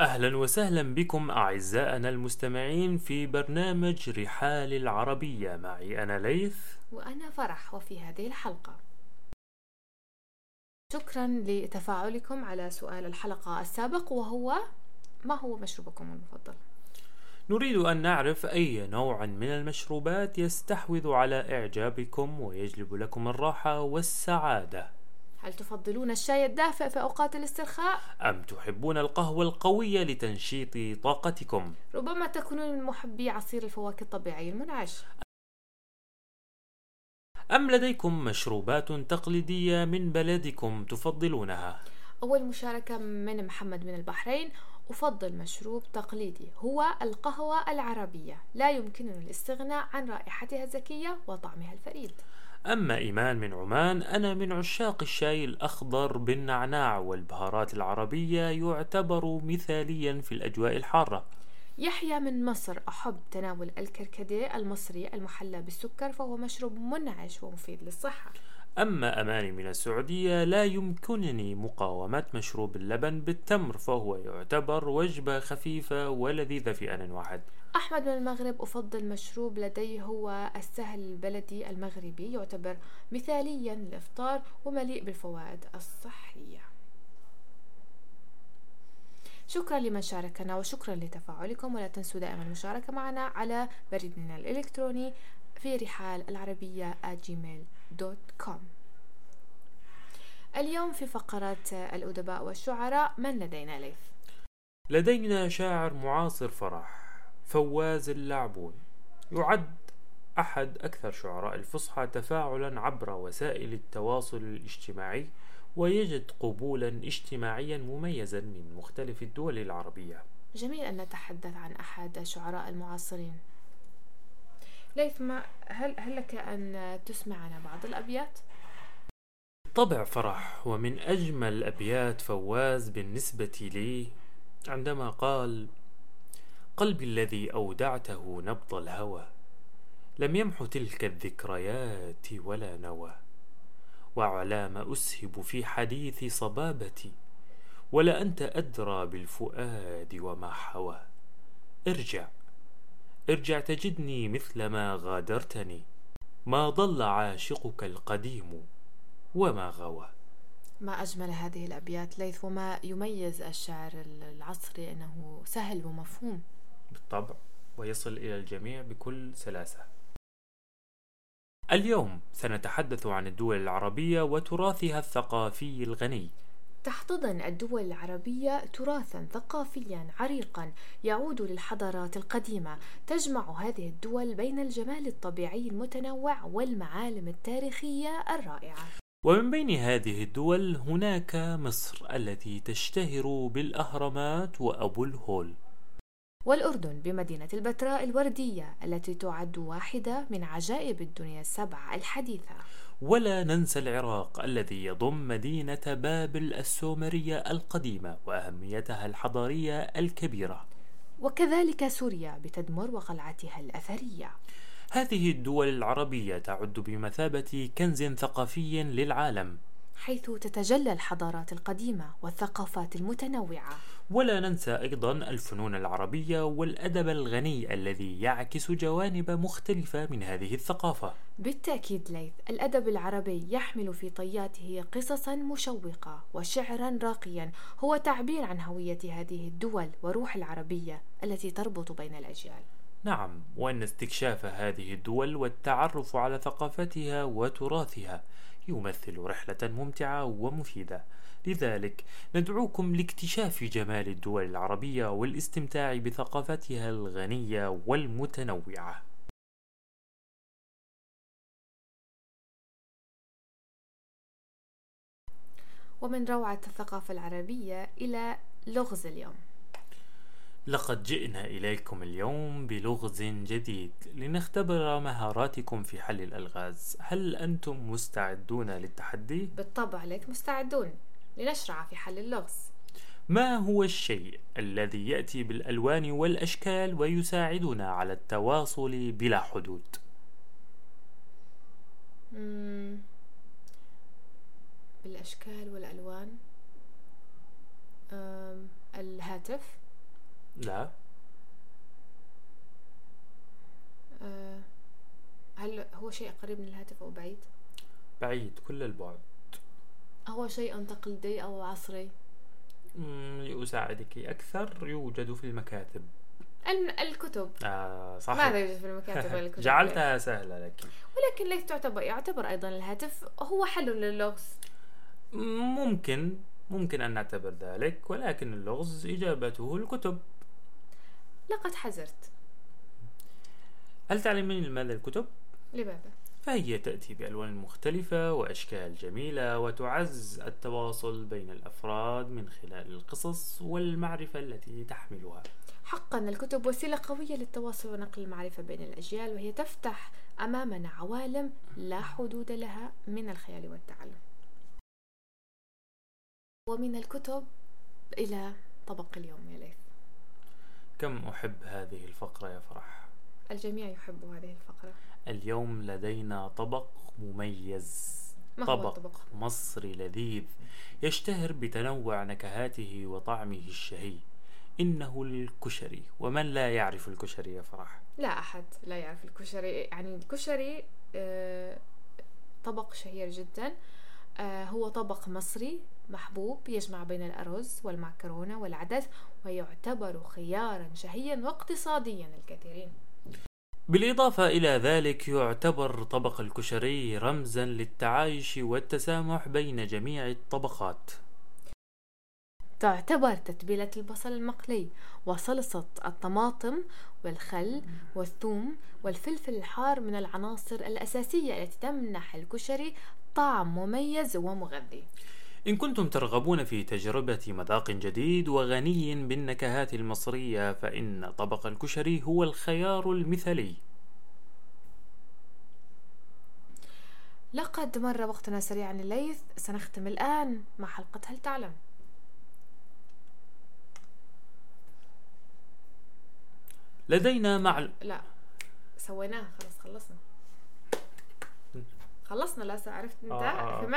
أهلا وسهلا بكم أعزائنا المستمعين في برنامج رحال العربية. معي أنا ليث. وأنا فرح وفي هذه الحلقة. شكرا لتفاعلكم على سؤال الحلقة السابق وهو ما هو مشروبكم المفضل؟ نريد أن نعرف أي نوع من المشروبات يستحوذ على إعجابكم ويجلب لكم الراحة والسعادة. هل تفضلون الشاي الدافئ في أوقات الاسترخاء؟ أم تحبون القهوة القوية لتنشيط طاقتكم؟ ربما تكونون من محبي عصير الفواكه الطبيعي المنعش أم لديكم مشروبات تقليدية من بلدكم تفضلونها؟ أول مشاركة من محمد من البحرين أفضل مشروب تقليدي هو القهوة العربية لا يمكنني الاستغناء عن رائحتها الزكية وطعمها الفريد أما إيمان من عمان أنا من عشاق الشاي الأخضر بالنعناع والبهارات العربية يعتبر مثاليا في الأجواء الحارة. يحيى من مصر أحب تناول الكركديه المصري المحلى بالسكر فهو مشروب منعش ومفيد للصحة. أما أماني من السعودية لا يمكنني مقاومة مشروب اللبن بالتمر فهو يعتبر وجبة خفيفة ولذيذة في آن واحد. أحمد من المغرب أفضل مشروب لدي هو السهل البلدي المغربي يعتبر مثاليا للإفطار ومليء بالفوائد الصحية. شكرا لمن شاركنا وشكرا لتفاعلكم ولا تنسوا دائما المشاركة معنا على بريدنا الإلكتروني في رحال العربية gmail.com اليوم في فقرة الأدباء والشعراء من لدينا ليث؟ لدينا شاعر معاصر فرح فواز اللعبون. يعد أحد أكثر شعراء الفصحى تفاعلا عبر وسائل التواصل الاجتماعي ويجد قبولا اجتماعيا مميزا من مختلف الدول العربية. جميل أن نتحدث عن أحد الشعراء المعاصرين. ليث ما هل, هل لك أن تسمعنا بعض الأبيات؟ طبع فرح ومن أجمل أبيات فواز بالنسبة لي عندما قال قلبي الذي أودعته نبض الهوى لم يمح تلك الذكريات ولا نوى وعلام أسهب في حديث صبابتي ولا أنت أدرى بالفؤاد وما حوى ارجع ارجع تجدني مثل ما غادرتني. ما ضل عاشقك القديم وما غوى. ما أجمل هذه الأبيات ليث وما يميز الشعر العصري أنه سهل ومفهوم. بالطبع ويصل إلى الجميع بكل سلاسة. اليوم سنتحدث عن الدول العربية وتراثها الثقافي الغني. تحتضن الدول العربية تراثا ثقافيا عريقا يعود للحضارات القديمة. تجمع هذه الدول بين الجمال الطبيعي المتنوع والمعالم التاريخية الرائعة. ومن بين هذه الدول هناك مصر التي تشتهر بالأهرامات وأبو الهول. والأردن بمدينة البتراء الوردية التي تعد واحدة من عجائب الدنيا السبع الحديثة. ولا ننسى العراق الذي يضم مدينة بابل السومرية القديمة وأهميتها الحضارية الكبيرة. وكذلك سوريا بتدمر وقلعتها الأثرية. هذه الدول العربية تعد بمثابة كنز ثقافي للعالم. حيث تتجلى الحضارات القديمة والثقافات المتنوعة. ولا ننسى أيضا الفنون العربية والأدب الغني الذي يعكس جوانب مختلفة من هذه الثقافة. بالتأكيد ليث الأدب العربي يحمل في طياته قصصا مشوقة وشعرا راقيا. هو تعبير عن هوية هذه الدول وروح العربية التي تربط بين الأجيال. نعم وأن استكشاف هذه الدول والتعرف على ثقافتها وتراثها يمثل رحلة ممتعة ومفيدة. لذلك ندعوكم لاكتشاف جمال الدول العربية والاستمتاع بثقافتها الغنية والمتنوعة. ومن روعة الثقافة العربية إلى لغز اليوم. لقد جئنا إليكم اليوم بلغز جديد لنختبر مهاراتكم في حل الألغاز. هل أنتم مستعدون للتحدي؟ بالطبع لك مستعدون لنشرع في حل اللغز. ما هو الشيء الذي يأتي بالألوان والأشكال ويساعدنا على التواصل بلا حدود؟ بالأشكال والألوان. الهاتف. لا آه، هل هو شيء قريب من الهاتف أو بعيد؟ بعيد كل البعد. هو شيء تقليدي أو عصري؟ مم، لأساعدك أكثر يوجد في المكاتب. الم- الكتب. آه صح ماذا يوجد في المكاتب والكتب؟ جعلتها سهلة لك. ولكن ليس تعتبر يعتبر أيضا الهاتف هو حل للغز. ممكن ممكن أن نعتبر ذلك ولكن اللغز إجابته الكتب. لقد حزرت هل تعلمين لماذا الكتب؟ لماذا؟ فهي تأتي بألوان مختلفة وأشكال جميلة وتعز التواصل بين الأفراد من خلال القصص والمعرفة التي تحملها حقا الكتب وسيلة قوية للتواصل ونقل المعرفة بين الأجيال وهي تفتح أمامنا عوالم لا حدود لها من الخيال والتعلم ومن الكتب إلى طبق اليوم يا ليث كم أحب هذه الفقرة يا فرح؟ الجميع يحب هذه الفقرة. اليوم لدينا طبق مميز. ما هو طبق الطبق؟ مصري لذيذ يشتهر بتنوع نكهاته وطعمه الشهي. إنه الكشري. ومن لا يعرف الكشري يا فرح؟ لا أحد لا يعرف الكشري. يعني الكشري آه، طبق شهير جدا. آه، هو طبق مصري. محبوب يجمع بين الأرز والمعكرونة والعدس ويعتبر خيارا شهيا واقتصاديا للكثيرين بالإضافة إلى ذلك يعتبر طبق الكشري رمزا للتعايش والتسامح بين جميع الطبقات. تعتبر تتبيلة البصل المقلي وصلصة الطماطم والخل والثوم والفلفل الحار من العناصر الأساسية التي تمنح الكشري طعم مميز ومغذي. إن كنتم ترغبون في تجربة مذاق جديد وغني بالنكهات المصرية فإن طبق الكشري هو الخيار المثالي. لقد مر وقتنا سريعا الليث سنختم الآن مع حلقة هل تعلم؟ لدينا معل... لا سويناها خلاص خلصنا. خلصنا. لا عرفت انت آه، آه، آه. فهمت